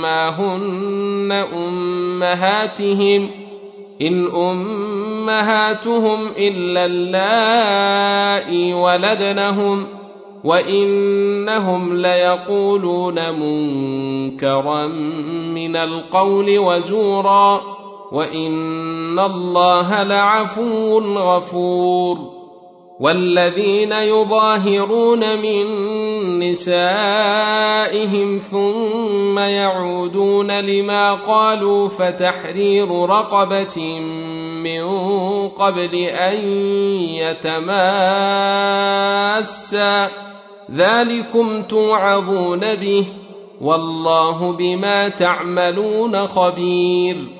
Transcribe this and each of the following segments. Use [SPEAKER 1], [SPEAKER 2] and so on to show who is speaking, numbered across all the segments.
[SPEAKER 1] ما هن امهاتهم ان امهاتهم الا اللائي ولدنهم وانهم ليقولون منكرا من القول وزورا وان الله لعفو غفور والذين يظاهرون من نسائهم ثم يعودون لما قالوا فتحرير رقبه من قبل ان يتماسا ذلكم توعظون به والله بما تعملون خبير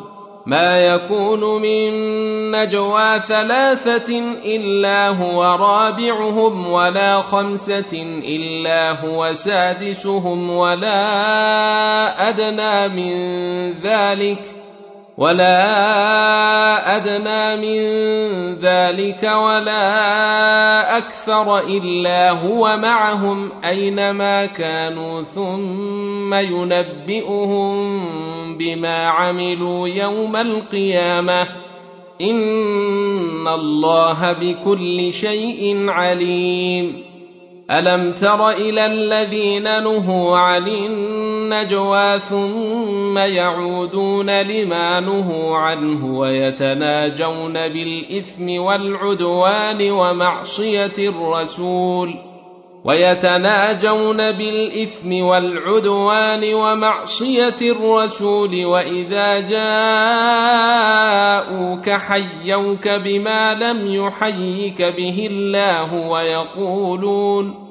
[SPEAKER 1] ما يكون من نجوى ثلاثة إلا هو رابعهم ولا خمسة إلا هو سادسهم ولا أدنى من ذلك ۖ ولا ادنى من ذلك ولا اكثر الا هو معهم اينما كانوا ثم ينبئهم بما عملوا يوم القيامه ان الله بكل شيء عليم الم تر الى الذين نهوا عن النجوى ثم يعودون لما نهوا عنه ويتناجون بالإثم والعدوان ومعصية الرسول ويتناجون بالإثم والعدوان ومعصية الرسول وإذا جاءوك حيوك بما لم يحيك به الله ويقولون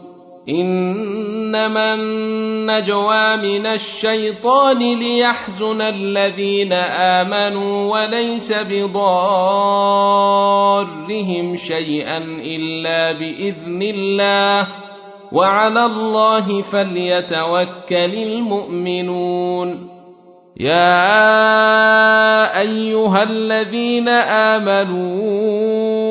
[SPEAKER 1] انما النجوى من الشيطان ليحزن الذين امنوا وليس بضارهم شيئا الا باذن الله وعلى الله فليتوكل المؤمنون يا ايها الذين امنوا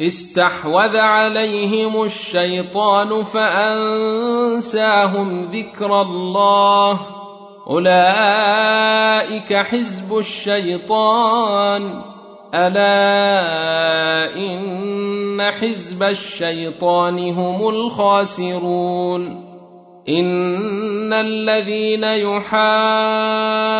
[SPEAKER 1] استحوذ عليهم الشيطان فانساهم ذكر الله اولئك حزب الشيطان الا ان حزب الشيطان هم الخاسرون ان الذين يحاربون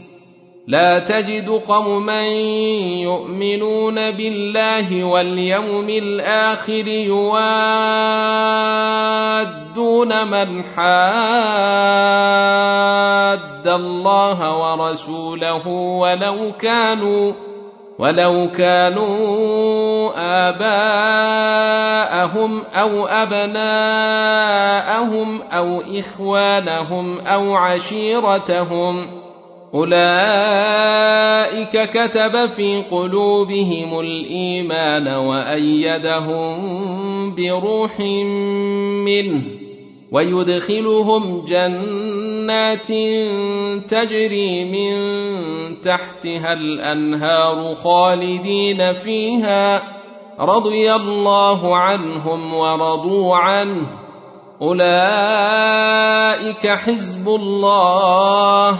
[SPEAKER 1] لا تجد قوما يؤمنون بالله واليوم الاخر يوادون من حاد الله ورسوله ولو كانوا ولو كانوا آباءهم أو أبناءهم أو إخوانهم أو عشيرتهم ۖ اولئك كتب في قلوبهم الايمان وايدهم بروح منه ويدخلهم جنات تجري من تحتها الانهار خالدين فيها رضي الله عنهم ورضوا عنه اولئك حزب الله